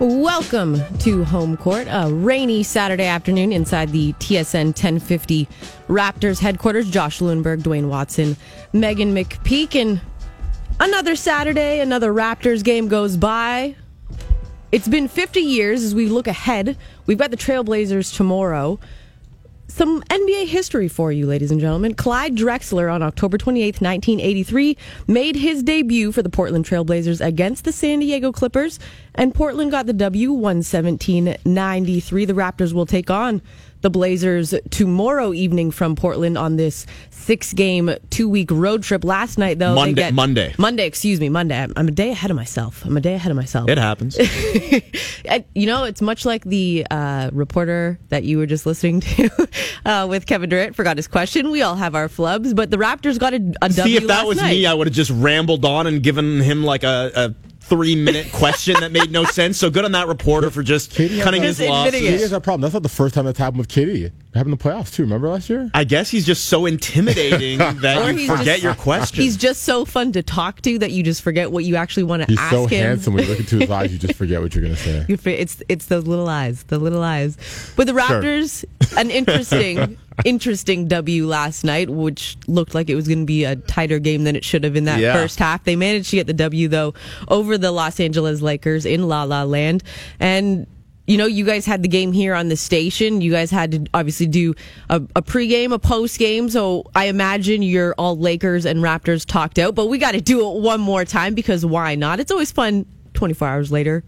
Welcome to Home Court, a rainy Saturday afternoon inside the TSN 1050 Raptors headquarters. Josh Lewenberg, Dwayne Watson, Meghan McPeak, and another Saturday, another Raptors game goes by. It's been 50 years as we look ahead. We've got the Trailblazers tomorrow. Some NBA history for you, ladies and gentlemen. Clyde Drexler on October 28th, 1983, made his debut for the Portland Trailblazers against the San Diego Clippers, and Portland got the W 117 93. The Raptors will take on the Blazers tomorrow evening from Portland on this six game, two week road trip. Last night, though, Monday- they get, Monday. Monday, excuse me, Monday. I'm, I'm a day ahead of myself. I'm a day ahead of myself. It happens. You know, it's much like the uh, reporter that you were just listening to uh, with Kevin Durant. Forgot his question. We all have our flubs, but the Raptors got a, a See, W if that was night. me, I would have just rambled on and given him like a, a three minute question that made no sense. So good on that reporter for just Katie cutting his Just admitting losses. it. KD has that problem. That's not the first time that's happened with KD. It happened in the playoffs too. Remember last year? I guess he's just so intimidating that Or you he's forget just- your question. He's just so fun to talk to that you just forget what you actually want to ask. He's ask so him. handsome when you look into his eyes, you just forget what you're going to say. It's it's those little eyes, the little eyes. But the Raptors, an interesting, interesting W last night, which looked like it was going to be a tighter game than it should have in that Yeah. first half. They managed to get the W though over the Los Angeles Lakers in La La Land, and. You know, you guys had the game here on the station. You guys had to obviously do a, a pregame, a postgame. So I imagine you're all Lakers and Raptors talked out. But we got to do it one more time because why not? It's always fun 24 hours later.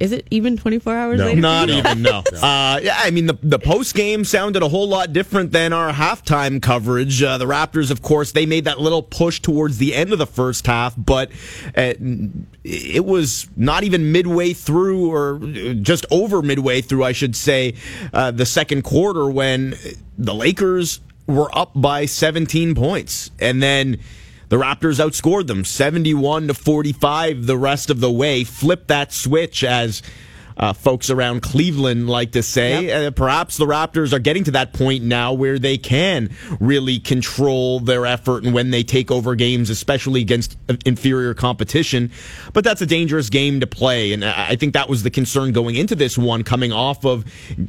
Is it even 24 hours No. later? Not even no. Uh, yeah, I mean the the post game sounded a whole lot different than our halftime coverage. Uh, the Raptors, of course, they made that little push towards the end of the first half, but uh, it was not even midway through, or just over midway through, I should say, uh, the second quarter when the Lakers were up by 17 points, and then. The Raptors outscored them 71 to 45 the rest of the way. Flip that switch as uh, folks around Cleveland like to say. Uh, perhaps the Raptors are getting to that point now where they can really control their effort and when they take over games, especially against uh, inferior competition. But that's a dangerous game to play. And I I think that was the concern going into this one, coming off of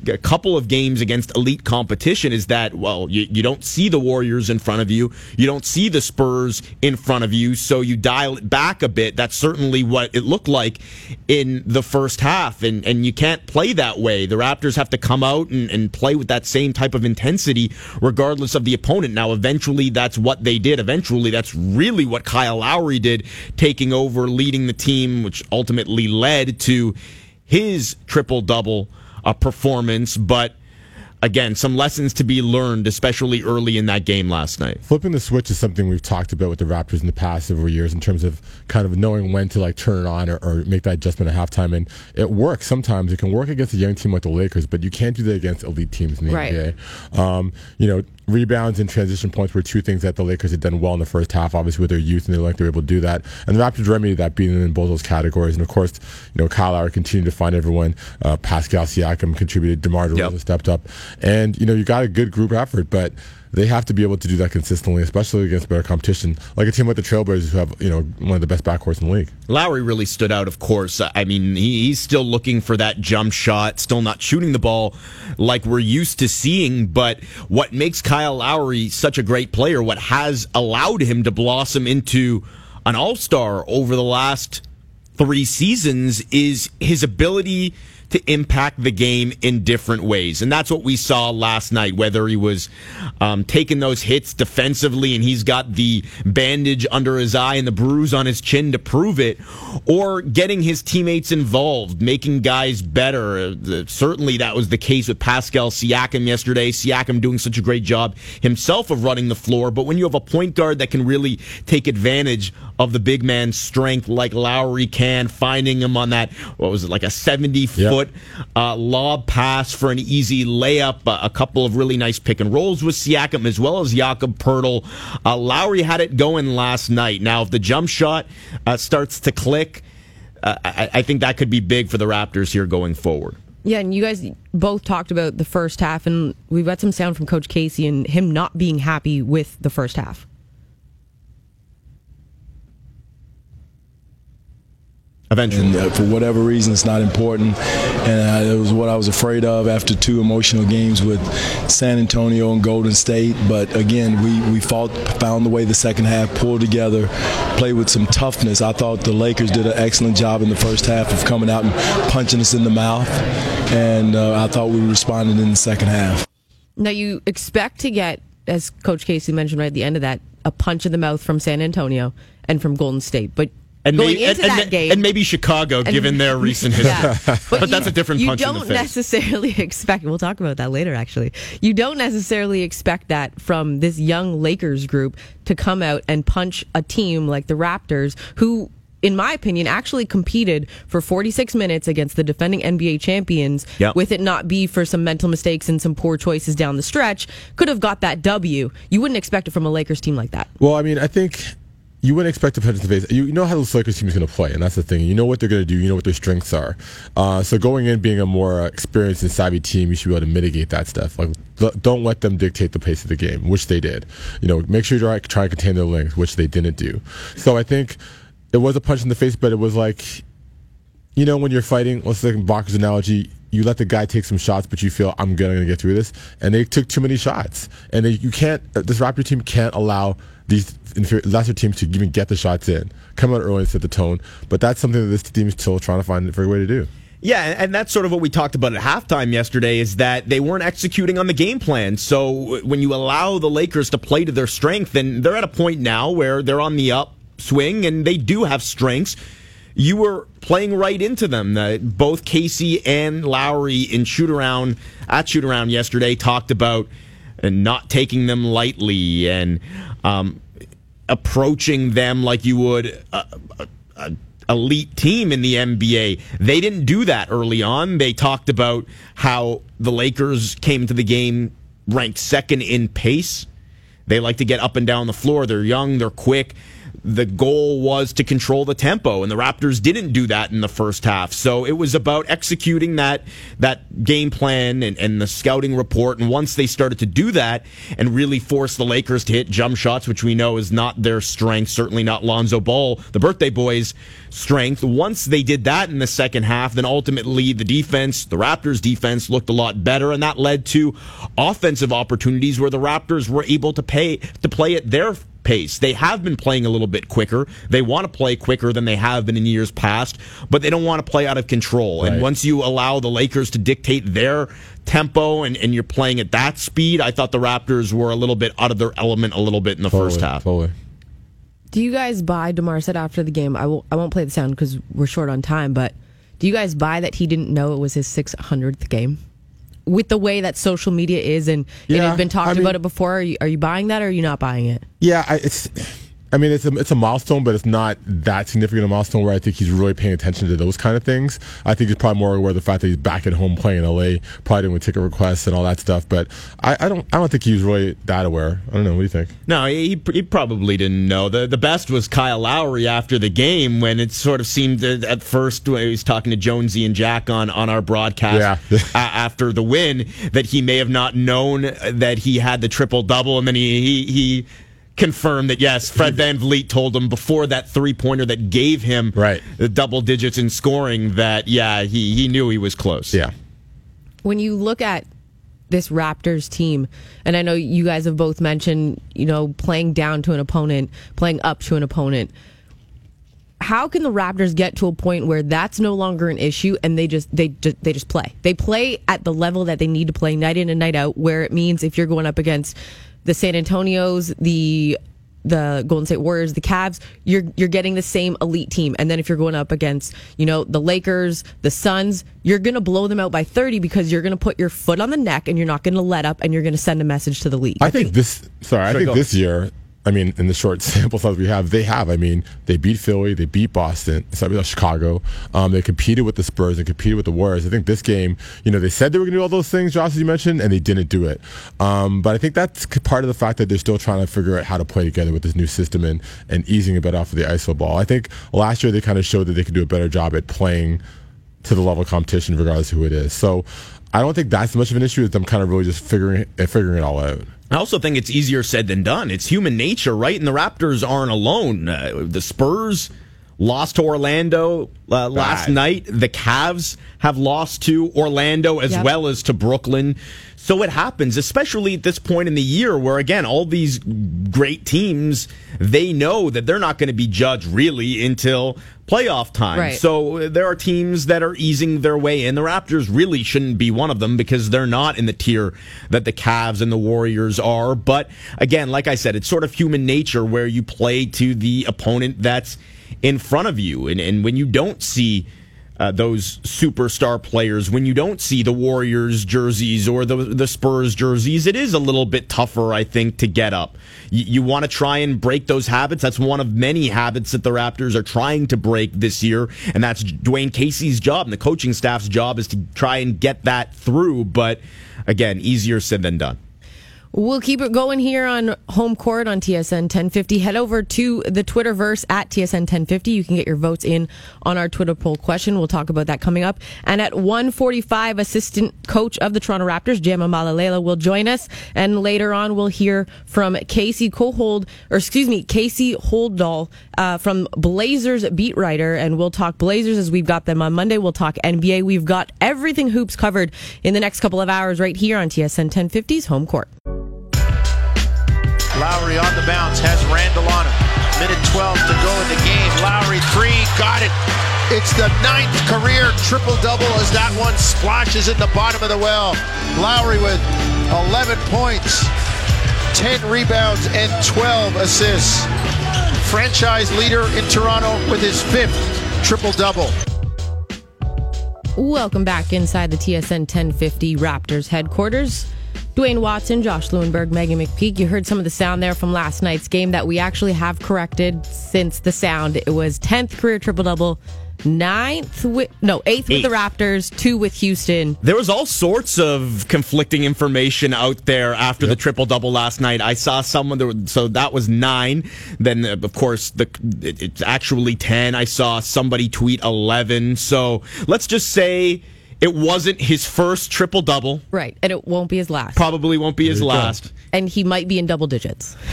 a couple of games against elite competition, is that, well, you, you don't see the Warriors in front of you. You don't see the Spurs in front of you. So you dial it back a bit. That's certainly what it looked like in the first half. And, and you can't play that way. The Raptors have to come out and, and play with that same type of intensity, regardless of the opponent. Now, eventually, that's what they did. Eventually, that's really what Kyle Lowry did, taking over, leading the team, which ultimately led to his triple double uh, performance. But again, some lessons to be learned, especially early in that game last night. Flipping the switch is something we've talked about with the Raptors in the past several years in terms of kind of knowing when to like turn it on or, or make that adjustment at halftime. And it works sometimes. It can work against a young team like the Lakers, but you can't do that against elite teams in the Right. NBA. Um, you know, rebounds and transition points were two things that the Lakers had done well in the first half, obviously with their youth, and they looked like they were able to do that. And the Raptors remedied that, beating them in both those categories. And of course, you know, Kyle Lowry continued to find everyone. Uh, Pascal Siakam contributed. DeMar DeRozan Yep. stepped up, and you know, you got a good group effort, but they have to be able to do that consistently, especially against better competition, like a team like the Trailblazers, who have you know one of the best backcourts in the league. Lowry really stood out, of course. Uh, I mean, he's still looking for that jump shot, still not shooting the ball like we're used to seeing. But what makes Kyle Lowry such a great player, what has allowed him to blossom into an all star over the last three seasons, is his ability to impact the game in different ways. And that's what we saw last night, whether he was um, taking those hits defensively and he's got the bandage under his eye and the bruise on his chin to prove it, or getting his teammates involved, making guys better. Uh, certainly that was the case with Pascal Siakam yesterday. Siakam doing such a great job himself of running the floor. But when you have a point guard that can really take advantage of the big man's strength like Lowry can, finding him on that, what was it, like a 70 Yep. Foot uh, lob pass for an easy layup, uh, a couple of really nice pick and rolls with Siakam as well as Jakob Poeltl. Uh, Lowry had it going last night. Now, if the jump shot uh, starts to click, uh, I, I think that could be big for the Raptors here going forward. Yeah, and you guys both talked about the first half, and we've got some sound from Coach Casey and him not being happy with the first half. Eventually. And uh, for whatever reason, it's not important. And uh, it was what I was afraid of after two emotional games with San Antonio and Golden State. But again, we, we fought, found the way the second half, pulled together, played with some toughness. I thought the Lakers did an excellent job in the first half of coming out and punching us in the mouth. And uh, I thought we responded in the second half. Now, you expect to get, as Coach Casey mentioned right at the end of that, a punch in the mouth from San Antonio and from Golden State. But and going maybe, into and, that and, game, and maybe Chicago, and- given their recent history. Yeah. But, you- that's a different you punch in the don't necessarily expect. We'll talk about that later. Actually, you don't necessarily expect that from this young Lakers group to come out and punch a team like the Raptors, who. In my opinion, actually competed for 46 minutes against the defending NBA champions. Yep. With it not be for some mental mistakes and some poor choices down the stretch, could have got that W. You wouldn't expect it from a Lakers team like that. Well, I mean, I think you wouldn't expect to punch in the face. You, know how the Lakers team is going to play, and that's the thing. You know what they're going to do. You know what their strengths are. Uh, so going in being a more experienced and savvy team, you should be able to mitigate that stuff. Like, don't let them dictate the pace of the game, which they did. You know, make sure you try, try and contain their length, which they didn't do. So I think it was a punch in the face, but it was like you know, when you're fighting, let's take Barker's analogy, you let the guy take some shots, but you feel I'm gonna get through this, and they took too many shots, and they, you can't. This Raptor team can't allow these lesser teams to even get the shots in, come out early and set the tone. But that's something that this team is still trying to find a way to do. Yeah, and- and that's sort of what we talked about at halftime yesterday is that they weren't executing on the game plan. So when you allow the Lakers to play to their strength, and they're at a point now where they're on the upswing and they do have strengths, you were playing right into them. Uh, both Casey and Lowry in shoot around at shoot around yesterday talked about uh, not taking them lightly and um, approaching them like you would a, a, a elite team in the NBA. They didn't do that early on. They talked about how the Lakers came to the game ranked second in pace. They like to get up and down the floor. They're young, they're quick. The goal was to control the tempo, and the Raptors didn't do that in the first half. So it was about executing that that game plan and, and the scouting report. And once they started to do that and really force the Lakers to hit jump shots, which we know is not their strength, certainly not Lonzo Ball, the birthday boy's strength. Once they did that in the second half, then ultimately the defense, the Raptors defense looked a lot better, and that led to offensive opportunities where the Raptors were able to pay to play at their pace. They have been playing a little bit quicker. They want to play quicker than they have been in years past, but they don't want to play out of control. And once you allow the Lakers to dictate their tempo and, and you're playing at that speed, I thought the Raptors were a little bit out of their element a little bit in the first half. Totally. Do you guys buy? Demar said after the game, I will. I won't play the sound because we're short on time. But do you guys buy that he didn't know it was his 600th game? With the way that social media is, and it Yeah, has been talked I mean- about it before. Are you, are you buying that, or are you not buying it? Yeah, I, it's. I mean, it's a it's a milestone, but it's not that significant a milestone where I think he's really paying attention to those kind of things. I think he's probably more aware of the fact that he's back at home playing in LA, probably doing ticket requests and all that stuff. But I, I don't I don't think he's really that aware. I don't know. What do you think? No, he, he probably didn't know. The the best was Kyle Lowry after the game when it sort of seemed that at first when he was talking to Jonesy and Jack on, on our broadcast Yeah. a- after the win that he may have not known that he had the triple double and then he, he he confirmed that yes, Fred VanVleet told him before that three pointer that gave him Right. the double digits in scoring that yeah, he he knew he was close. Yeah. when you look at this Raptors team, and I know you guys have both mentioned, you know, playing down to an opponent, playing up to an opponent. How can the Raptors get to a point where that's no longer an issue and they just they just they just play? They play at the level that they need to play night in and night out. Where it means if you're going up against the San Antonios, the the Golden State Warriors, the Cavs, you're you're getting the same elite team. And then if you're going up against, you know, the Lakers, the Suns, you're going to blow them out by 30 because you're going to put your foot on the neck and you're not going to let up and you're going to send a message to the league. I think this. Sorry, I think go. this year. I mean, in the short sample size we have, they have. I mean, they beat Philly, they beat Boston, sorry, Chicago. Um, they competed with the Spurs, and competed with the Warriors. I think this game, you know, they said they were going to do all those things, Josh, as you mentioned, and they didn't do it. Um, but I think that's part of the fact that they're still trying to figure out how to play together with this new system and, and easing a bit off of the ISO ball. I think last year they kind of showed that they could do a better job at playing to the level of competition, regardless of who it is. So I don't think that's much of an issue. It's them kind of really just figuring figuring it all out. I also think it's easier said than done. It's human nature, right? And the Raptors aren't alone. Uh, the Spurs lost to Orlando uh, last Bad. night. The Cavs have lost to Orlando as Yep. well as to Brooklyn. So it happens, especially at this point in the year where, again, all these great teams, they know that they're not going to be judged really until playoff time. Right. So uh, there are teams that are easing their way in. The Raptors really shouldn't be one of them because they're not in the tier that the Cavs and the Warriors are. But again, like I said, it's sort of human nature where you play to the opponent that's in front of you. And, and when you don't see uh, those superstar players, when you don't see the Warriors jerseys or the the Spurs jerseys, it is a little bit tougher, I think, to get up. You, you want to try and break those habits. That's one of many habits that the Raptors are trying to break this year, and that's Dwane Casey's job and the coaching staff's job is to try and get that through. But again, easier said than done. We'll keep it going here on home court on TSN 1050. Head over to the Twitterverse at TSN 1050. You can get your votes in on our Twitter poll question. We'll talk about that coming up. And at 1:45, assistant coach of the Toronto Raptors, Jama Mahlalela, will join us. And later on, we'll hear from Casey Kohold, or excuse me, Casey Holdahl uh, from Blazers beat writer. And we'll talk Blazers as we've got them on Monday. We'll talk NBA. We've got everything hoops covered in the next couple of hours right here on TSN 1050's home court. Lowry on the bounce has Randle on him. Minute 12 to go in the game. Lowry three, got it. It's the ninth career triple double as that one splashes in the bottom of the well. Lowry with 11 points, 10 rebounds, and 12 assists. Franchise leader in Toronto with his fifth triple double. Welcome back inside the TSN 1050 Raptors headquarters. Dwayne Watson, Josh Lewenberg, Meghan McPeak. You heard some of the sound there from last night's game that we actually have corrected since the sound. It was 10th career triple double, ninth with, no, eighth with the Raptors, two with Houston. There was all sorts of conflicting information out there after the triple double last night. I saw someone there, so that was nine. Then uh, of course the it, it's actually ten. I saw somebody tweet eleven. So let's just say it wasn't his first triple double. Right. And it won't be his last. Probably won't be his you go. last. and he might be in double digits.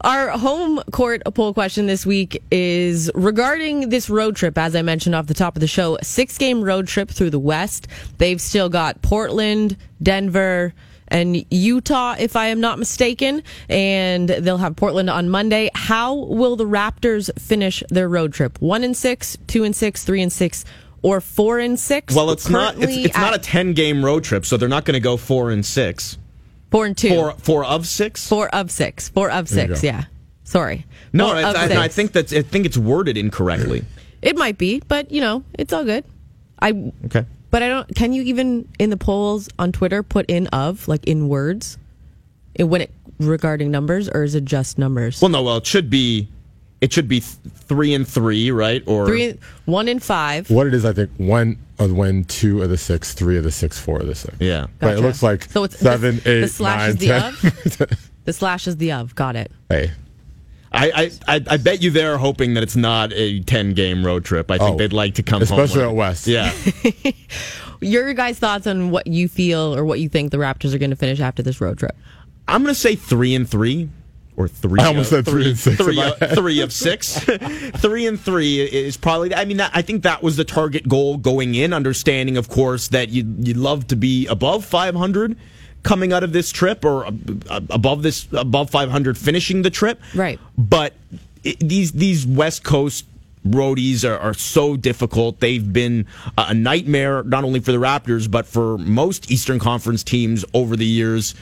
Our home court poll question this week is regarding this road trip, as I mentioned off the top of the show, six game road trip through the West. They've still got Portland, Denver, and Utah, if I am not mistaken. And they'll have Portland on Monday. How will the Raptors finish their road trip? One and six, two and six, three and six, or four and six? Well, it's not. It's, it's not a ten game road trip, so they're not going to go four and six. four and two. Four four of six. Four of six. Four of six. Yeah. Sorry. No, I, I. I think that's. I think it's worded incorrectly. it might be, but you know, it's all good. I. Okay. But I don't. Can you even in the polls on Twitter put in of like in words, eh, when it regarding numbers, or is it just numbers? Well, no. Well, it should be. It should be th- three and three, right? Or Three, one in five. What it is, I think one of the win, two of the six, three of the six, four of the six. Yeah. But it looks like So it's seven, the, eight, the slash nine, is the 10. of. The slash is the of. Got it. hey, I, I, I I bet you they're hoping that it's not a ten game road trip. I think Oh, they'd like to come especially home. Especially out west. Yeah. Your guys' thoughts on what you feel or what you think the Raptors are going to finish after this road trip? I'm gonna say three and three. Or three. I almost of- said three and six Three, my of- three of six. three and three is probably. I mean, that, I think that was the target goal going in. Understanding, of course, that you you love to be above 500 coming out of this trip, or uh, above this above 500 finishing the trip. Right. But it, these these West Coast roadies are, are so difficult. They've been a nightmare not only for the Raptors but for most Eastern Conference teams over the years.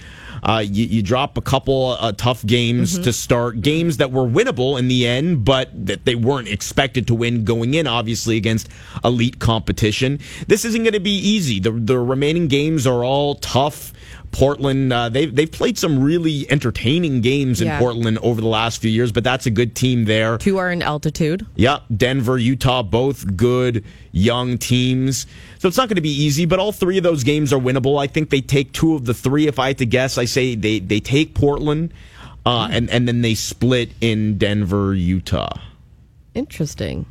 Uh, you, you drop a couple uh, tough games to start, games that were winnable in the end, but that they weren't expected to win going in, obviously, against elite competition. This isn't going to be easy. The, the remaining games are all tough. Portland, uh, they've, they've played some really entertaining games in Portland over the last few years, but that's a good team there. Two are in altitude. Yep, Denver, Utah, both good young teams. So it's not going to be easy, but all three of those games are winnable. I think they take two of the three. If I had to guess, I say they, they take Portland, uh, and, and then they split in Denver, Utah. Interesting.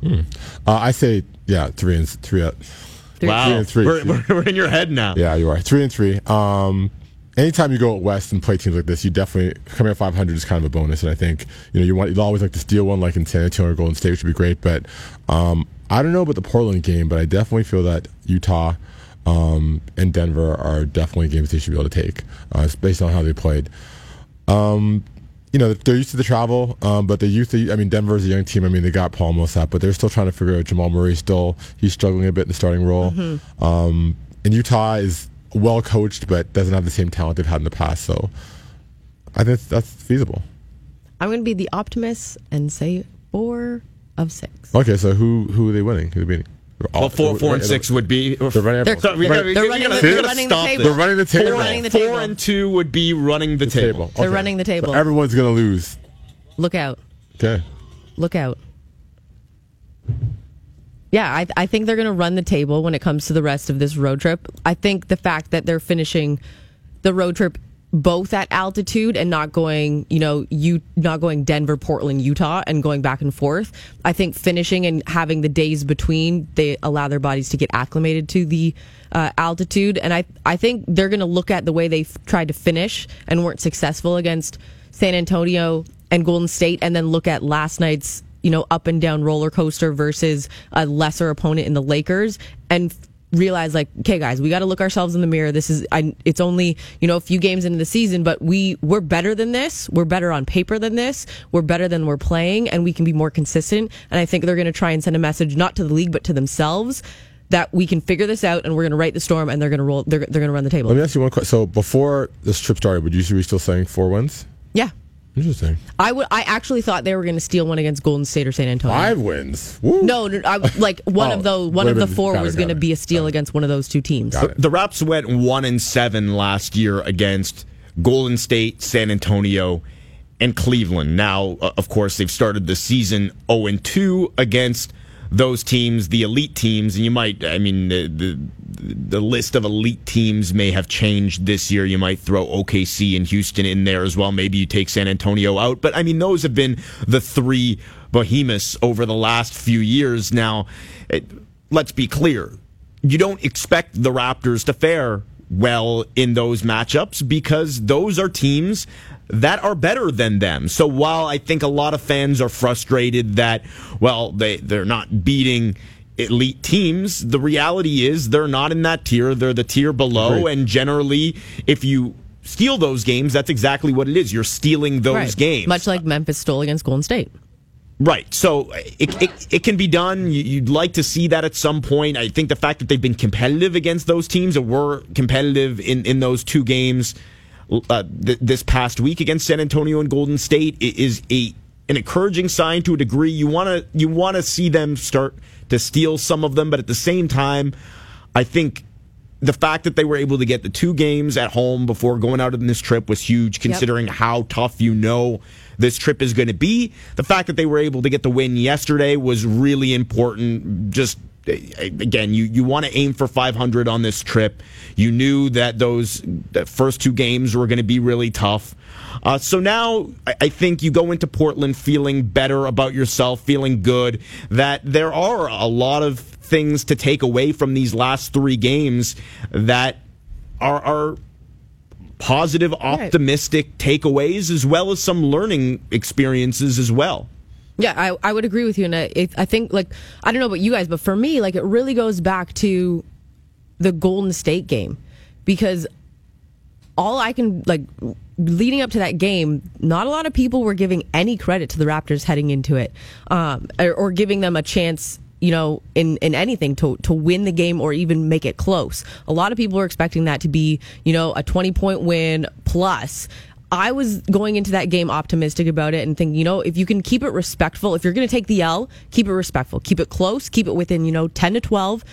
Uh, I say yeah, three and three. uh, Three- wow, Three and three. We're, we're, we're in your head now. Yeah, you are three and three. Um, anytime you go west and play teams like this, you definitely coming at 500 is kind of a bonus. And I think you know you want you'd always like to steal one like in San Antonio or Golden State, which would be great. But um, I don't know about the Portland game, but I definitely feel that Utah um, and Denver are definitely games they should be able to take, uh, based on how they played. Um, you know, they're used to the travel, um, but they're used to, I mean, Denver's a young team. I mean, they got Paul Millsap, but they're still trying to figure out Jamal Murray still, he's struggling a bit in the starting role. Mm-hmm. Um, and Utah is well coached, but doesn't have the same talent they've had in the past. So I think that's feasible. I'm going to be the optimist and say four of six. Okay, so who who are they winning? Who are they beating? Well, four, four and six would be. They're running. They're, they're, they're, gotta- they're running, the, we they're running the table. this. they're running the table. They're running the Four and two would be running the, table. They're running the table. So everyone's gonna lose. Look out. Okay. Look out. Yeah, I, I think they're going to run the table when it comes to the rest of this road trip. I think the fact that they're finishing the road trip both at altitude and not going, you know, you not going Denver, Portland, Utah, and going back and forth. I think finishing and having the days between, they allow their bodies to get acclimated to the uh, altitude. And I, I think they're going to look at the way they tried to finish and weren't successful against San Antonio and Golden State, and then look at last night's you know up and down roller coaster versus a lesser opponent in the Lakers, and realize like, okay, guys, we got to look ourselves in the mirror. This is I, it's only you know a few games into the season, but we we're better than this. We're better on paper than this. We're better than we're playing, and we can be more consistent. And I think they're going to try and send a message not to the league but to themselves. That we can figure this out, and we're going to right the storm, and they're going to roll. They're, they're going to run the table. Let me ask you one question. So before this trip started, would you be still saying four wins? yeah, Interesting. I would. I actually thought they were going to steal one against Golden State or San Antonio. Five wins. Woo. No, no I, like one Oh, of those. One of the four was going to be a steal against one of those two teams. Got it. The Raps went one and seven last year against Golden State, San Antonio, and Cleveland. Now, uh, of course, they've started the season zero and two against those teams, the elite teams, and you might. I mean, the, the the list of elite teams may have changed this year. You might throw OKC and Houston in there as well. Maybe you take San Antonio out, but I mean, those have been the three behemoths over the last few years. Now, it, let's be clear you don't expect the Raptors to fare well in those matchups because those are teams that are better than them. So while I think a lot of fans are frustrated that, well, they, they're not beating elite teams, the reality is they're not in that tier. They're the tier below. Agreed. And generally, if you steal those games, that's exactly what it is. You're stealing those Right. games. much like Memphis stole against Golden State. Right. So it, it, it can be done. You- You'd like to see that at some point. I think the fact that they've been competitive against those teams or were competitive in, in those two games uh, th- this past week against San Antonio and Golden State is a an encouraging sign to a degree. You want to you want to see them start to steal some of them, but at the same time, I think the fact that they were able to get the two games at home before going out on this trip was huge, considering how tough you know this trip is going to be. The fact that they were able to get the win yesterday was really important. Just again, you, you want to aim for 500 on this trip. You knew that those that first two games were going to be really tough. Uh, so now I, I think you go into Portland feeling better about yourself, feeling good that there are a lot of things to take away from these last three games that are, are positive, optimistic takeaways, as well as some learning experiences as well. Yeah, I, I would agree with you, and I, I think like I don't know about you guys, but for me, like it really goes back to the Golden State game because all I can like leading up to that game, not a lot of people were giving any credit to the Raptors heading into it, um, or, or giving them a chance. You know, in, in anything to to win the game or even make it close. A lot of people were expecting that to be, you know, a twenty point win plus. I was going into that game optimistic about it and thinking, you know, if you can keep it respectful, if you're going to take the L, keep it respectful, keep it close, keep it within, you know, 10 to 12.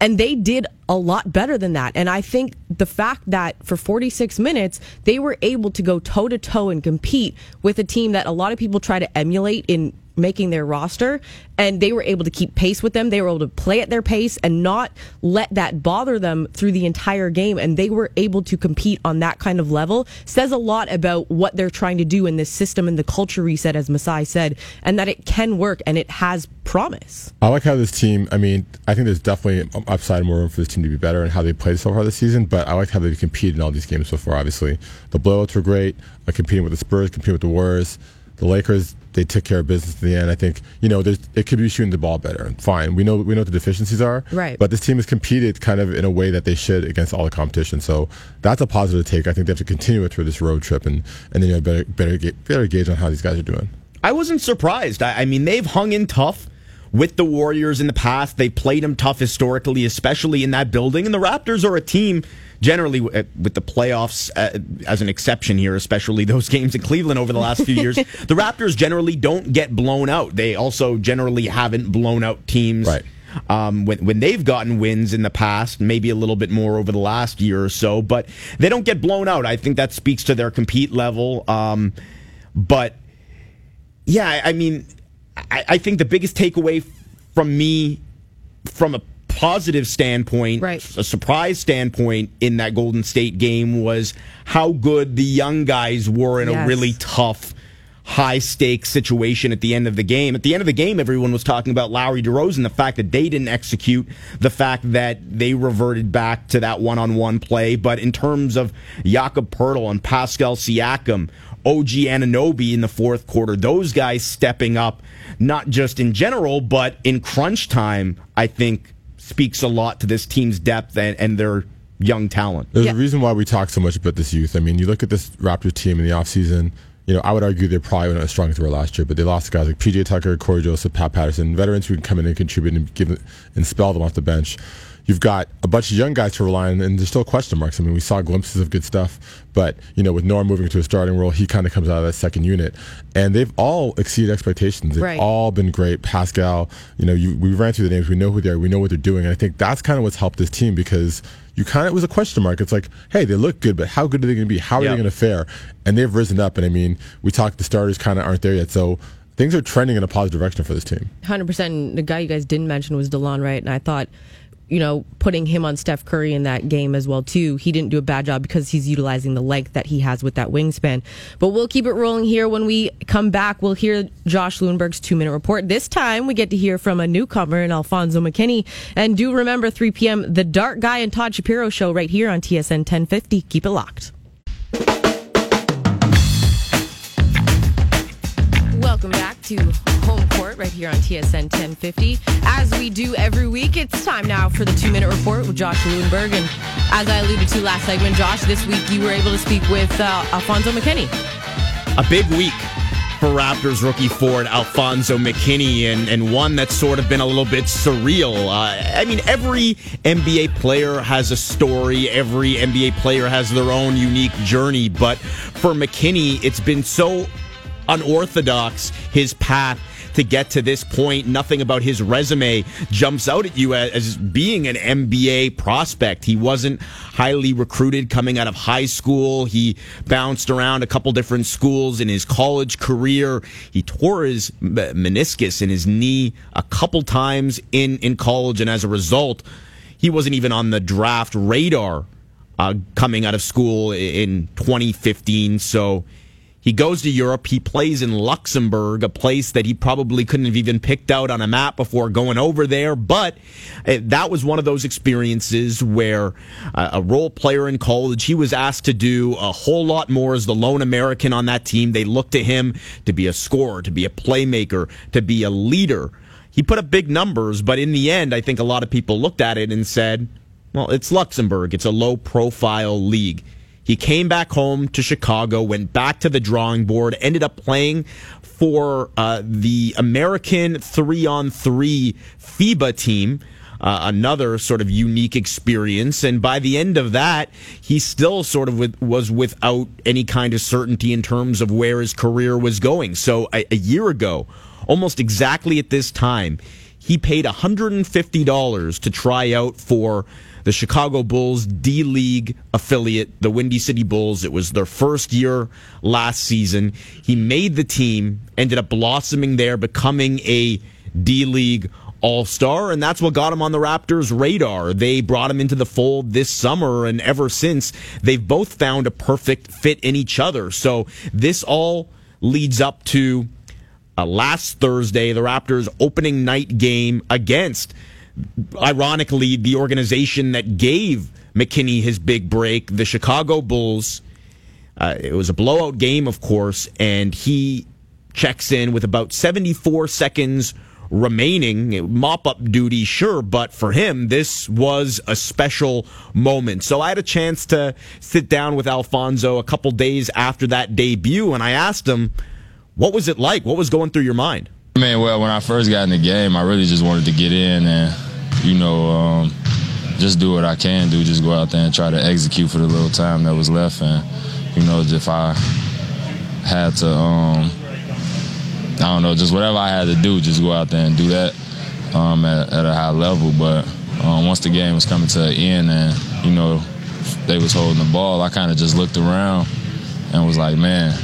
And they did a lot better than that. And I think the fact that for 46 minutes, they were able to go toe to toe and compete with a team that a lot of people try to emulate in making their roster and they were able to keep pace with them. They were able to play at their pace and not let that bother them through the entire game. And they were able to compete on that kind of level says a lot about what they're trying to do in this system and the culture reset, as Masai said, and that it can work and it has promise. I like how this team, I mean, I think there's definitely upside and more room for this team to be better and how they played so far this season, but I like how they've competed in all these games so far, obviously. The blowouts were great, uh, competing with the Spurs, competing with the Warriors. The Lakers, they took care of business in the end. I think you know it could be shooting the ball better. Fine, we know we know what the deficiencies are. Right. But this team has competed kind of in a way that they should against all the competition. So that's a positive take. I think they have to continue it through this road trip, and and then you have better better better gauge on how these guys are doing. I wasn't surprised. I, I mean, they've hung in tough with the Warriors in the past. They played them tough historically, especially in that building. And the Raptors are a team generally uh, with the playoffs uh, as an exception here, especially those games in Cleveland over the last few years, the Raptors generally don't get blown out. They also generally haven't blown out teams. Right. Um, when when they've gotten wins in the past, maybe a little bit more over the last year or so, but they don't get blown out. I think that speaks to their compete level. Um, but yeah, I mean, I, I think the biggest takeaway from me from a positive standpoint, right. a surprise standpoint in that Golden State game was how good the young guys were in yes. a really tough, high stakes situation at the end of the game. At the end of the game, everyone was talking about Lowry DeRozan, the fact that they didn't execute, the fact that they reverted back to that one on one play. But in terms of Jakob Poeltl and Pascal Siakam, OG Anunoby in the fourth quarter, those guys stepping up, not just in general, but in crunch time, I think speaks a lot to this team's depth and, and their young talent. There's yeah. a reason why we talk so much about this youth. I mean, you look at this Raptors team in the offseason, you know, I would argue they're probably not as strong as they were last year, but they lost guys like PJ Tucker, Cory Joseph, Pat Patterson, veterans who can come in and contribute and give and spell them off the bench you've got a bunch of young guys to rely on, and there's still question marks. I mean, we saw glimpses of good stuff, but you know, with Norm moving to a starting role, he kind of comes out of that second unit, and they've all exceeded expectations. They've right. all been great. Pascal, you know, you, we ran through the names. We know who they are. We know what they're doing, and I think that's kind of what's helped this team because you kind of it was a question mark. It's like, hey, they look good, but how good are they going to be? How are yep. they going to fare? And they've risen up, and I mean, we talked the starters kind of aren't there yet, so things are trending in a positive direction for this team. Hundred percent. The guy you guys didn't mention was Delon Wright, and I thought you know, putting him on Steph Curry in that game as well too. He didn't do a bad job because he's utilizing the length that he has with that wingspan. But we'll keep it rolling here. When we come back, we'll hear Josh Lewenberg's two minute report. This time we get to hear from a newcomer in Alfonso McKinnie. And do remember 3 p.m. the Dark Guy and Todd Shapiro show right here on TSN 1050. Keep it locked. Welcome back to Home Court right here on TSN 1050. As we do every week, it's time now for the two minute report with Josh Lewenberg. And as I alluded to last segment, Josh, this week you were able to speak with uh, Alfonso McKinnie. A big week for Raptors rookie forward Alfonso McKinnie, and, and one that's sort of been a little bit surreal. Uh, I mean, every NBA player has a story, every NBA player has their own unique journey, but for McKinnie, it's been so unorthodox his path to get to this point. Nothing about his resume jumps out at you as being an NBA prospect. He wasn't highly recruited coming out of high school. He bounced around a couple different schools in his college career. He tore his meniscus in his knee a couple times in, in college, and as a result, he wasn't even on the draft radar uh, coming out of school in 2015. So he goes to Europe. He plays in Luxembourg, a place that he probably couldn't have even picked out on a map before going over there. But uh, that was one of those experiences where uh, a role player in college, he was asked to do a whole lot more as the lone American on that team. They looked to him to be a scorer, to be a playmaker, to be a leader. He put up big numbers, but in the end, I think a lot of people looked at it and said, well, it's Luxembourg. It's a low profile league. He came back home to Chicago, went back to the drawing board, ended up playing for uh, the American three on three FIBA team. Uh, another sort of unique experience. And by the end of that, he still sort of with, was without any kind of certainty in terms of where his career was going. So a, a year ago, almost exactly at this time, he paid $150 to try out for the Chicago Bulls D League affiliate, the Windy City Bulls. It was their first year last season. He made the team, ended up blossoming there, becoming a D League all Star, and that's what got him on the Raptors' radar. They brought him into the fold this summer, and ever since, they've both found a perfect fit in each other. So this all leads up to uh, last Thursday, the Raptors' opening night game against, ironically, the organization that gave McKinnie his big break, the Chicago Bulls. Uh, it was a blowout game, of course, and he checks in with about 74 seconds remaining. Mop up duty, sure, but for him, this was a special moment. So I had a chance to sit down with Alfonso a couple days after that debut, and I asked him, what was it like? What was going through your mind? I mean, well, when I first got in the game, I really just wanted to get in and, you know, um, just do what I can do. Just go out there and try to execute for the little time that was left. And, you know, if I had to, um, I don't know, just whatever I had to do, just go out there and do that um, at, at, a high level. But um, once the game was coming to an end and, you know, they was holding the ball, I kind of just looked around and was like, man,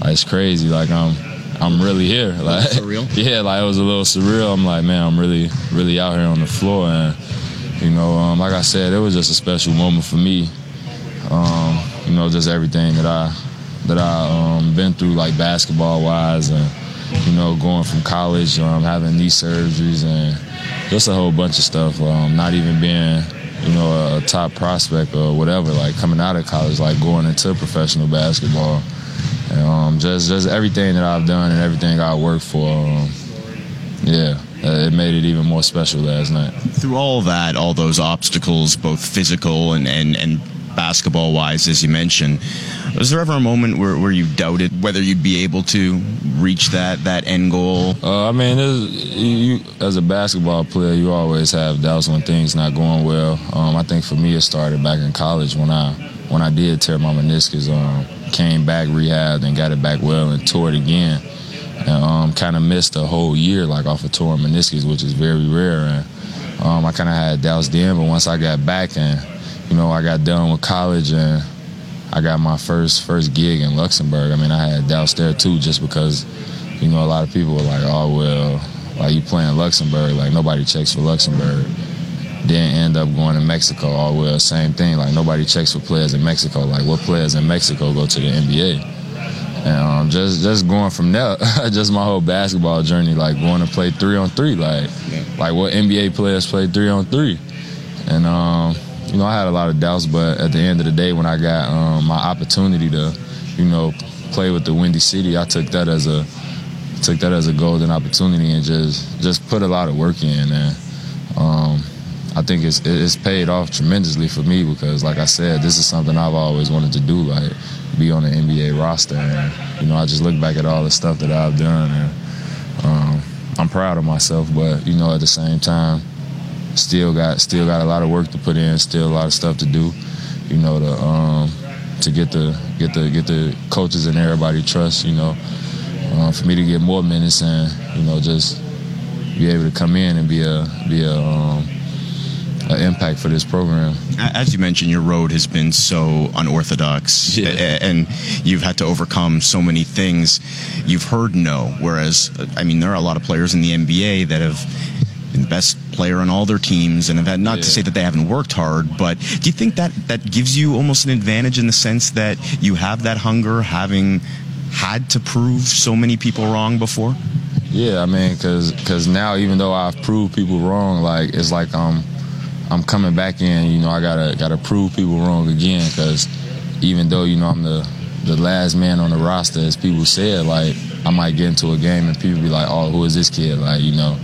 like, it's crazy. Like I'm, I'm really here. Like surreal. Yeah, like it was a little surreal. I'm like, man, I'm really, really out here on the floor, and you know, um, like I said, it was just a special moment for me. Um, you know, just everything that I that I um, been through, like basketball wise, and you know, going from college, um, having knee surgeries, and just a whole bunch of stuff. Um, not even being, you know, a, a top prospect or whatever. Like coming out of college, like going into professional basketball. Um, just just everything that I've done and everything I worked for, um, yeah, it made it even more special last night. Through all that, all those obstacles, both physical and, and, and basketball wise, as you mentioned, was there ever a moment where, where you doubted whether you'd be able to reach that, that end goal? Uh, I mean, you, as a basketball player, you always have doubts when things not going well. Um, I think for me, it started back in college when I when I did tear my meniscus. Um, came back, rehabbed, and got it back well, and tore it again. And um, kind of missed a whole year, like off a of torn meniscus, which is very rare. And um, I kind of had doubts then, but once I got back and you know I got done with college and I got my first first gig in Luxembourg. I mean, I had doubts there too, just because you know a lot of people were like, "Oh well, like you playing Luxembourg, like nobody checks for Luxembourg." Then end up going to Mexico. All well, same thing. Like nobody checks for players in Mexico. Like what players in Mexico go to the NBA? And um, just just going from there, just my whole basketball journey, like going to play three on three, like yeah. like what NBA players play three on three, and um, you know I had a lot of doubts, but at the end of the day, when I got um, my opportunity to, you know, play with the Windy City, I took that as a took that as a golden opportunity and just just put a lot of work in and. Um, I think it's it's paid off tremendously for me because, like I said, this is something I've always wanted to do, like be on the NBA roster. And you know, I just look back at all the stuff that I've done, and um, I'm proud of myself. But you know, at the same time, still got still got a lot of work to put in, still a lot of stuff to do. You know, to um, to get the get the get the coaches and everybody trust. You know, uh, for me to get more minutes and you know just be able to come in and be a be a um, uh, impact for this program. As you mentioned, your road has been so unorthodox, yeah. and you've had to overcome so many things. You've heard no, whereas I mean, there are a lot of players in the NBA that have been the best player on all their teams, and have had not yeah. to say that they haven't worked hard, but do you think that that gives you almost an advantage in the sense that you have that hunger, having had to prove so many people wrong before? Yeah, I mean, because cause now even though I've proved people wrong, like it's like um I'm coming back in. You know, I gotta gotta prove people wrong again because even though you know I'm the the last man on the roster, as people said, like I might get into a game and people be like, "Oh, who is this kid?" Like you know,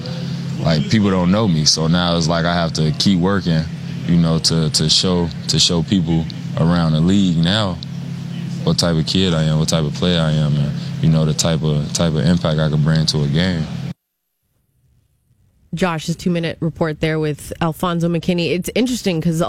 like people don't know me. So now it's like I have to keep working, you know, to to show to show people around the league now what type of kid I am, what type of player I am, and you know the type of type of impact I can bring to a game. Josh's two minute report there with Alfonso McKinnie. It's interesting because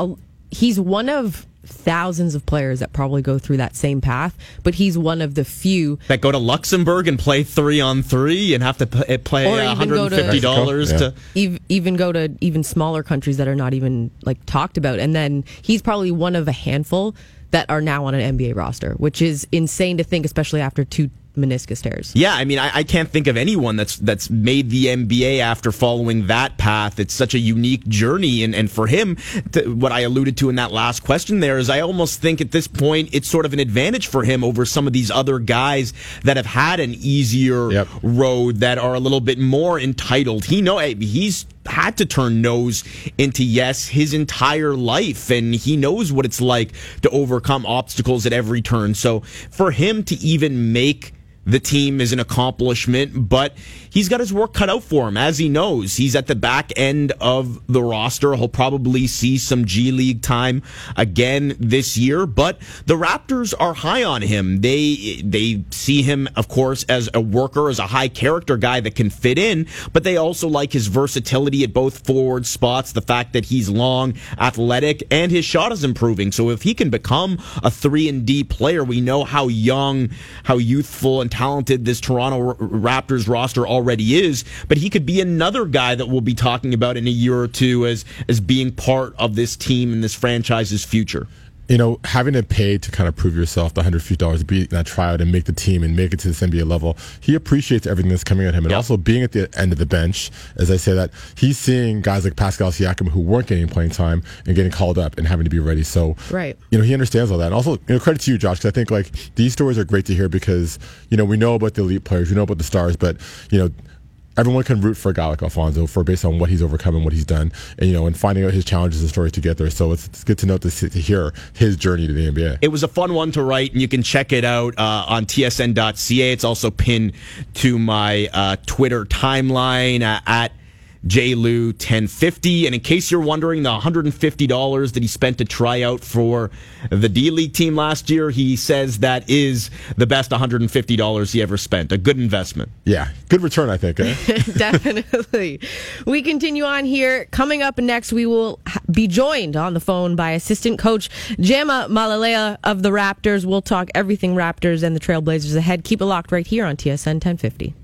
he's one of thousands of players that probably go through that same path, but he's one of the few that go to Luxembourg and play three on three and have to p- eh, play Or even go to- $150 to. ev- even go to even smaller countries that are not even like talked about. And then he's probably one of a handful that are now on an NBA roster, which is insane to think, especially after two meniscus tears. Yeah, I mean, I, I can't think of anyone that's that's made the NBA after following that path. It's such a unique journey, and, and for him, to, what I alluded to in that last question there is, I almost think at this point it's sort of an advantage for him over some of these other guys that have had an easier Yep. road that are a little bit more entitled. He know he's had to turn no's into yes his entire life and he knows what it's like to overcome obstacles at every turn. So for him to even make the team is an accomplishment, but he's got his work cut out for him, as he knows. He's at the back end of the roster. He'll probably see some G League time again this year, but the Raptors are high on him. They they see him, of course, as a worker, as a high character guy that can fit in, but they also like his versatility at both forward spots, the fact that he's long, athletic, and his shot is improving. So if he can become a three and D player, we know how young, how youthful and talented this Toronto Raptors roster already is, but he could be another guy that we'll be talking about in a year or two as as being part of this team and this franchise's future. You know, having to pay to kind of prove yourself, the hundred fifty dollars to be in that tryout and make the team and make it to this NBA level, he appreciates everything that's coming at him, and Yep. also being at the end of the bench. As I say that, he's seeing guys like Pascal Siakam who weren't getting playing time and getting called up and having to be ready. So, Right. you know, he understands all that. And also, you know, credit to you, Josh, because I think like these stories are great to hear because you know we know about the elite players, we know about the stars, but you know everyone can root for a guy like Alfonzo for based on what he's overcome and what he's done, and you know, and finding out his challenges and stories to get there. So it's, it's good to know to, to hear his journey to the NBA. It was a fun one to write, and you can check it out uh, on tsn.ca. It's also pinned to my uh, Twitter timeline uh, at JLew1050. And in case you're wondering, the $150 that he spent to try out for the D League team last year, he says that is the best $150 he ever spent. A good investment. yeah, good return, I think. Eh? Definitely. We continue on here. Coming up next, we will be joined on the phone by assistant coach Jama Mahlalela of the Raptors. We'll talk everything Raptors and the Trailblazers ahead. Keep it locked right here on TSN 1050.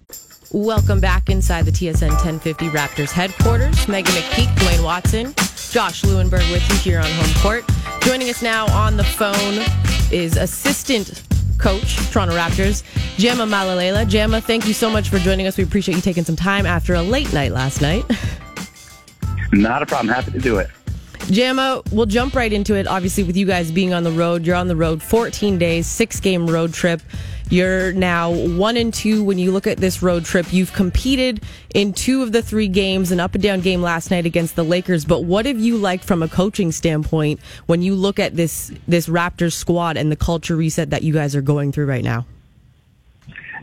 Welcome back inside the TSN 1050 Raptors headquarters. Meghan McPeak, Dwayne Watson, Josh Lewenberg with you here on home court. Joining us now on the phone is assistant coach, Toronto Raptors, Jama Mahlalela. Jama, thank you so much for joining us. We appreciate you taking some time after a late night last night. Not a problem. Happy to do it. Jama, we'll jump right into it. Obviously, with you guys being on the road, you're on the road 14 days, six game road trip. You're now one and two when you look at this road trip. You've competed in two of the three games, an up and down game last night against the Lakers. But what have you liked from a coaching standpoint when you look at this this Raptors squad and the culture reset that you guys are going through right now?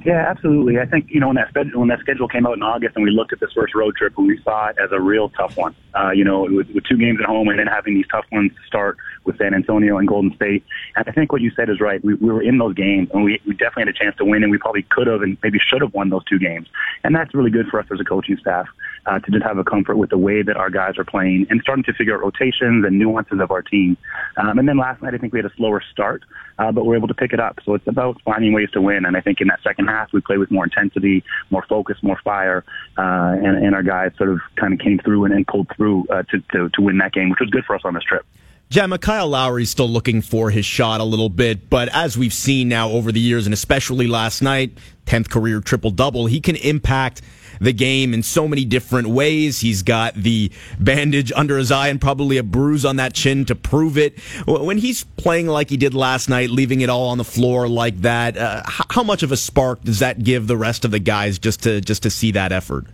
Yeah, absolutely. I think you know when that when that schedule came out in August and we looked at this first road trip, and we saw it as a real tough one. Uh, you know, with, with two games at home and then having these tough ones to start with San Antonio and Golden State. And I think what you said is right. We, we were in those games and we, we definitely had a chance to win, and we probably could have and maybe should have won those two games. And that's really good for us as a coaching staff uh, to just have a comfort with the way that our guys are playing and starting to figure out rotations and nuances of our team. Um, and then last night, I think we had a slower start, uh, but we're able to pick it up. So it's about finding ways to win. And I think in that second half, we played with more intensity, more focus, more fire, uh, and, and our guys sort of kind of came through and, and pulled through uh, to, to, to win that game, which was good for us on this trip. Jama, Kyle Lowry's still looking for his shot a little bit, but as we've seen now over the years, and especially last night, 10th career triple double, he can impact the game in so many different ways. He's got the bandage under his eye and probably a bruise on that chin to prove it. When he's playing like he did last night, leaving it all on the floor like that, uh, how much of a spark does that give the rest of the guys just to just to see that effort?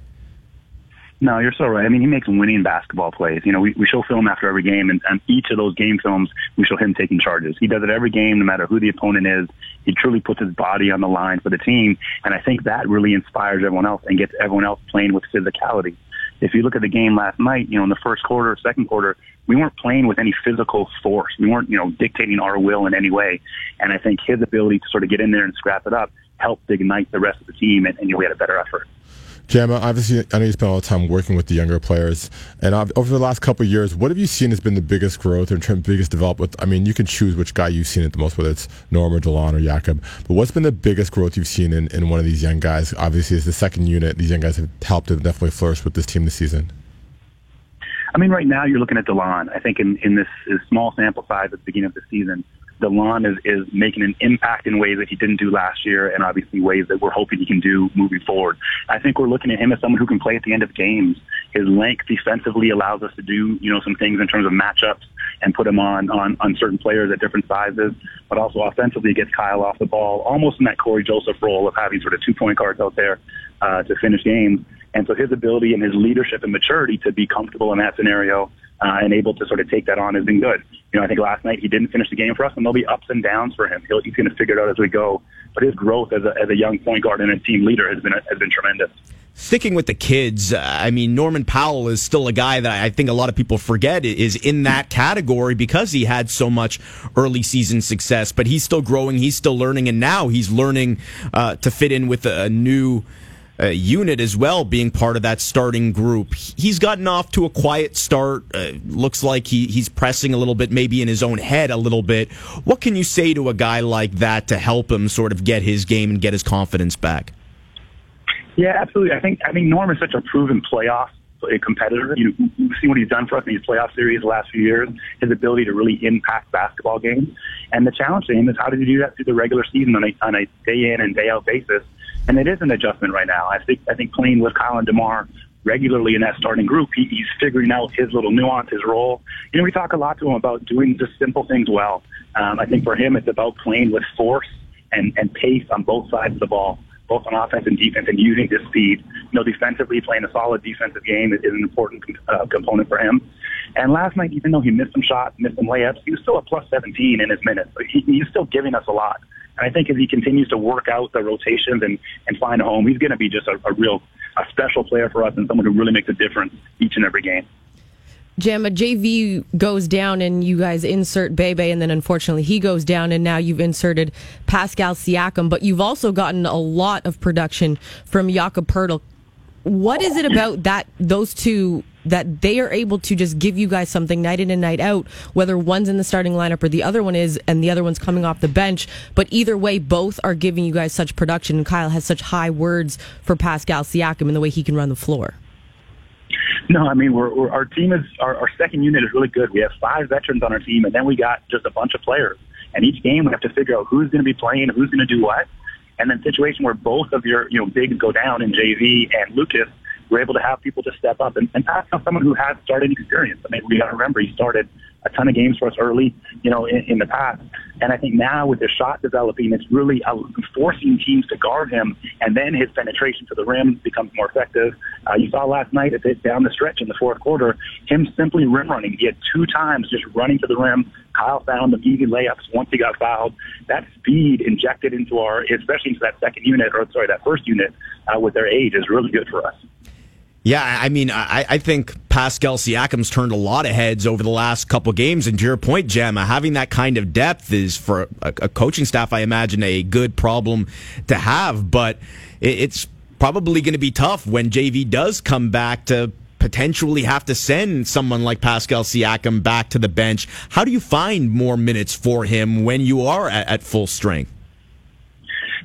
No, you're so right. I mean, he makes winning basketball plays. You know, we, we show film after every game, and, and each of those game films, we show him taking charges. He does it every game, no matter who the opponent is. He truly puts his body on the line for the team, and I think that really inspires everyone else and gets everyone else playing with physicality. If you look at the game last night, you know, in the first quarter, second quarter, we weren't playing with any physical force. We weren't, you know, dictating our will in any way. And I think his ability to sort of get in there and scrap it up helped ignite the rest of the team, and, and you know, we had a better effort. Jama, obviously, I know you spent a lot of time working with the younger players, and over the last couple of years, what have you seen has been the biggest growth or biggest development? I mean, you can choose which guy you've seen it the most, whether it's Norm or Delon or Jakob. But what's been the biggest growth you've seen in, in one of these young guys? Obviously, it's the second unit. These young guys have helped to definitely flourish with this team this season. I mean, right now you're looking at Delon. I think in, in this, this small sample size at the beginning of the season, DeLon is, is making an impact in ways that he didn't do last year and obviously ways that we're hoping he can do moving forward. I think we're looking at him as someone who can play at the end of games. His length defensively allows us to do, you know, some things in terms of matchups and put him on, on, on certain players at different sizes, but also offensively gets Kyle off the ball, almost in that Cory Joseph role of having sort of two point guards out there uh, to finish games. And so his ability and his leadership and maturity to be comfortable in that scenario uh, and able to sort of take that on has been good. You know, I think last night he didn't finish the game for us, and there'll be ups and downs for him. He'll, he's going to figure it out as we go. But his growth as a, as a young point guard and a team leader has been has been tremendous. Sticking with the kids, uh, I mean, Norman Powell is still a guy that I think a lot of people forget is in that category because he had so much early season success. But he's still growing, he's still learning, and now he's learning uh, to fit in with a new uh, unit as well, being part of that starting group. He's gotten off to a quiet start. Uh, looks like he, he's pressing a little bit, maybe in his own head a little bit. What can you say to a guy like that to help him sort of get his game and get his confidence back? Yeah, absolutely. I think I think Norm is such a proven playoff competitor. You, see what he's done for us in these playoff series the last few years. His ability to really impact basketball games, and the challenge to him is how did he do that through the regular season on a, on a day in and day out basis and it is an adjustment right now. I think I think playing with Colin DeMar regularly in that starting group, he, he's figuring out his little nuance, his role. You know, we talk a lot to him about doing just simple things well. Um, I think for him, it's about playing with force and, and pace on both sides of the ball, both on offense and defense, and using his speed. You know, defensively, playing a solid defensive game is, an important uh, component for him. And last night, even though he missed some shots, missed some layups, he was still a plus 17 in his minutes. He, he's still giving us a lot. And I think as he continues to work out the rotations and, and find a home, he's going to be just a, a real a special player for us and someone who really makes a difference each and every game. Jama, JV goes down and you guys insert Bebe, and then unfortunately he goes down, and now you've inserted Pascal Siakam, but you've also gotten a lot of production from Jakob Poeltl. What is it about that those two that they are able to just give you guys something night in and night out, whether one's in the starting lineup or the other one is, and the other one's coming off the bench. But either way, both are giving you guys such production. And Kyle has such high words for Pascal Siakam and the way he can run the floor. No, I mean we're, we're our team is our, our second unit is really good. We have five veterans on our team, and then we got just a bunch of players. And each game we have to figure out who's going to be playing, who's going to do what. And then situation where both of your you know bigs go down in JV and Lucas we're able to have people to step up and, and on someone who has starting experience. I mean, we got to remember he started a ton of games for us early, you know, in, in the past. And I think now with his shot developing, it's really uh, forcing teams to guard him, and then his penetration to the rim becomes more effective. Uh, you saw last night at the, down the stretch in the fourth quarter, him simply rim running. He had two times just running to the rim. Kyle found the easy layups once he got fouled. That speed injected into our, especially into that second unit, or sorry, that first unit uh, with their age is really good for us. Yeah, I mean, I, I think Pascal Siakam's turned a lot of heads over the last couple games. And to your point, Jama, uh, having that kind of depth is for a, a coaching staff, I imagine, a good problem to have. But it, it's probably going to be tough when JV does come back to potentially have to send someone like Pascal Siakam back to the bench. How do you find more minutes for him when you are at, at full strength?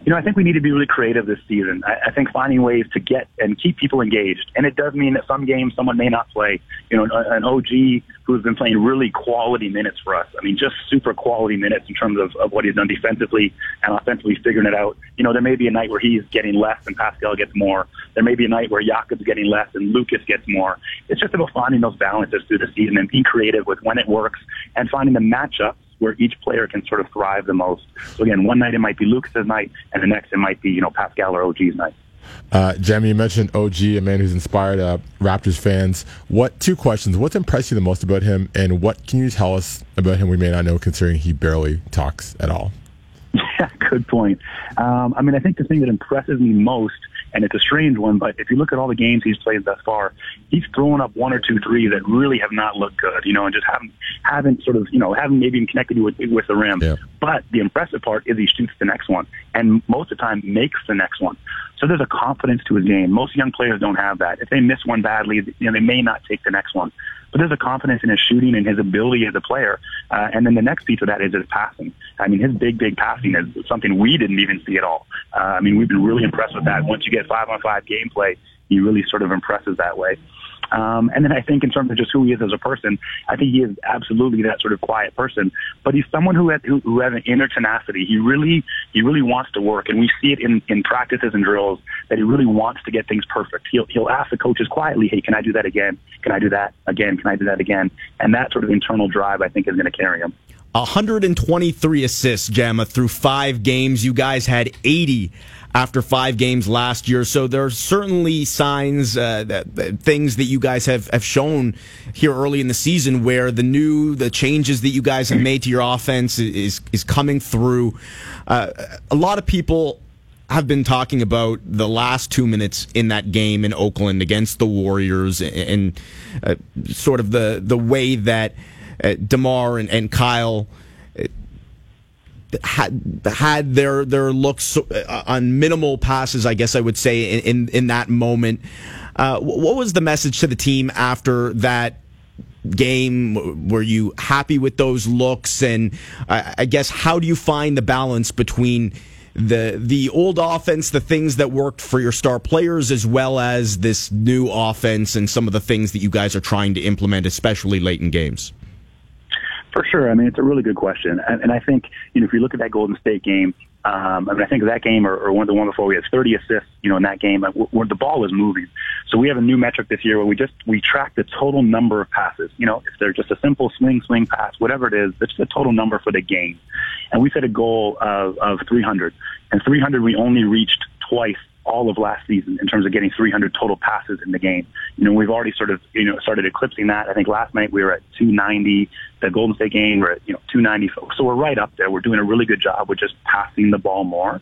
You know, I think we need to be really creative this season. I, I think finding ways to get and keep people engaged. And it does mean that some games someone may not play. You know, an, an OG who's been playing really quality minutes for us. I mean, just super quality minutes in terms of, of what he's done defensively and offensively figuring it out. You know, there may be a night where he's getting less and Pascal gets more. There may be a night where Jakob's getting less and Lucas gets more. It's just about finding those balances through the season and being creative with when it works and finding the matchups where each player can sort of thrive the most. So again, one night it might be Lucas's night, and the next it might be you know Pascal or OG's night. Uh, Jamie, you mentioned OG, a man who's inspired uh, Raptors fans. What two questions? What's impressed you the most about him, and what can you tell us about him we may not know, considering he barely talks at all? Yeah, good point. Um, I mean, I think the thing that impresses me most and it's a strange one. But if you look at all the games he's played thus far, he's thrown up one or two threes that really have not looked good, you know, and just haven't haven't sort of you know haven't maybe even connected with with the rim. Yeah. But the impressive part is he shoots the next one, and most of the time makes the next one. So there's a confidence to his game. Most young players don't have that. If they miss one badly, you know, they may not take the next one. But there's a confidence in his shooting and his ability as a player. Uh, and then the next piece of that is his passing. I mean, his big, big passing is something we didn't even see at all. Uh, I mean, we've been really impressed with that. Once you get five on five gameplay, he really sort of impresses that way. Um, and then I think in terms of just who he is as a person, I think he is absolutely that sort of quiet person. But he's someone who has, who, who has an inner tenacity. He really he really wants to work, and we see it in, in practices and drills that he really wants to get things perfect. He'll he'll ask the coaches quietly, "Hey, can I do that again? Can I do that again? Can I do that again?" And that sort of internal drive, I think, is going to carry him. 123 assists, Jama, through five games. You guys had 80 after five games last year. So there are certainly signs, uh, that, that things that you guys have, have shown here early in the season where the new, the changes that you guys have made to your offense is, is coming through. Uh, a lot of people have been talking about the last two minutes in that game in Oakland against the Warriors and, and uh, sort of the, the way that DeMar and, and Kyle had had their their looks uh, on minimal passes, I guess I would say in in, in that moment. Uh, what was the message to the team after that game? Were you happy with those looks? And I, I guess how do you find the balance between the the old offense, the things that worked for your star players, as well as this new offense and some of the things that you guys are trying to implement, especially late in games? For sure. I mean, it's a really good question. And, and I think, you know, if you look at that Golden State game, um, I mean, I think that game or, or one of the one before we had 30 assists, you know, in that game where the ball was moving. So we have a new metric this year where we just, we track the total number of passes. You know, if they're just a simple swing, swing pass, whatever it is, it's the total number for the game. And we set a goal of, of 300 and 300 we only reached twice all of last season in terms of getting 300 total passes in the game. You know, we've already sort of, you know, started eclipsing that. I think last night we were at 290. The Golden State game, we're at, you know, 290. So we're right up there. We're doing a really good job with just passing the ball more.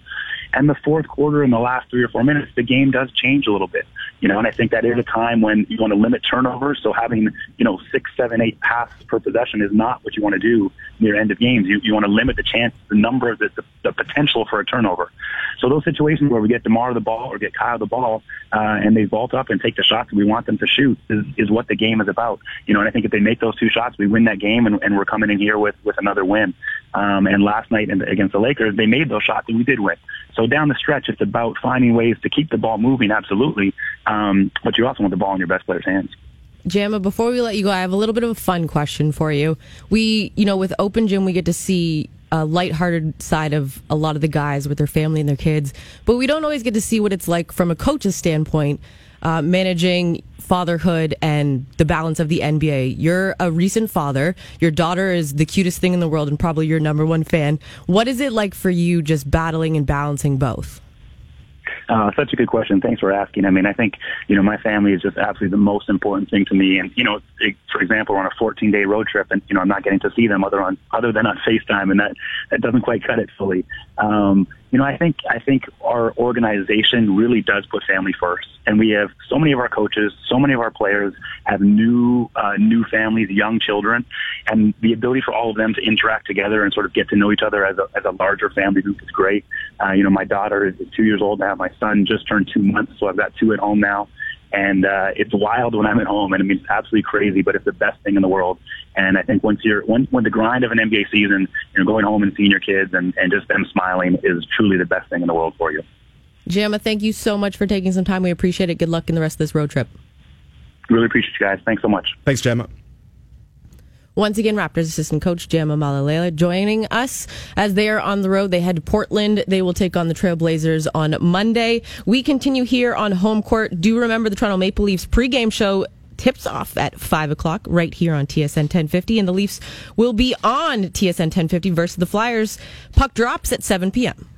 And the fourth quarter in the last three or four minutes, the game does change a little bit. You know, and I think that is a time when you want to limit turnovers. So having, you know, six, seven, eight passes per possession is not what you want to do near end of games. You, you want to limit the chance, the number of the, the, the potential for a turnover. So those situations where we get DeMar the ball or get Kyle the ball, uh, and they vault up and take the shots we want them to shoot is, is what the game is about. You know, and I think if they make those two shots, we win that game and, and we're coming in here with, with another win. Um, and last night against the Lakers, they made those shots and we did win. So down the stretch, it's about finding ways to keep the ball moving, absolutely. Um, but you also want the ball in your best player's hands. Jama, before we let you go, I have a little bit of a fun question for you. We, you know, with Open Gym, we get to see a lighthearted side of a lot of the guys with their family and their kids, but we don't always get to see what it's like from a coach's standpoint, uh, managing fatherhood and the balance of the NBA. You're a recent father. Your daughter is the cutest thing in the world and probably your number one fan. What is it like for you just battling and balancing both? Uh, such a good question. Thanks for asking. I mean, I think, you know, my family is just absolutely the most important thing to me. And, you know, it, for example, on a 14 day road trip and, you know, I'm not getting to see them other on, other than on FaceTime and that, that doesn't quite cut it fully. Um, you know, I think I think our organization really does put family first, and we have so many of our coaches, so many of our players have new uh, new families, young children, and the ability for all of them to interact together and sort of get to know each other as a as a larger family group is great. Uh, you know, my daughter is two years old now. My son just turned two months, so I've got two at home now and uh, it's wild when I'm at home, and I mean it's absolutely crazy, but it's the best thing in the world. And I think once you're when when the grind of an NBA season, you know, going home and seeing your kids and and just them smiling is truly the best thing in the world for you. Jama, thank you so much for taking some time. We appreciate it. Good luck in the rest of this road trip. Really appreciate you guys. Thanks so much. Thanks, Jama. Once again, Raptors assistant coach Jama Mahlalela joining us as they are on the road. They head to Portland. They will take on the Trailblazers on Monday. We continue here on home court. Do remember the Toronto Maple Leafs pregame show tips off at 5 o'clock right here on TSN 1050. And the Leafs will be on TSN 1050 versus the Flyers. Puck drops at 7 p.m.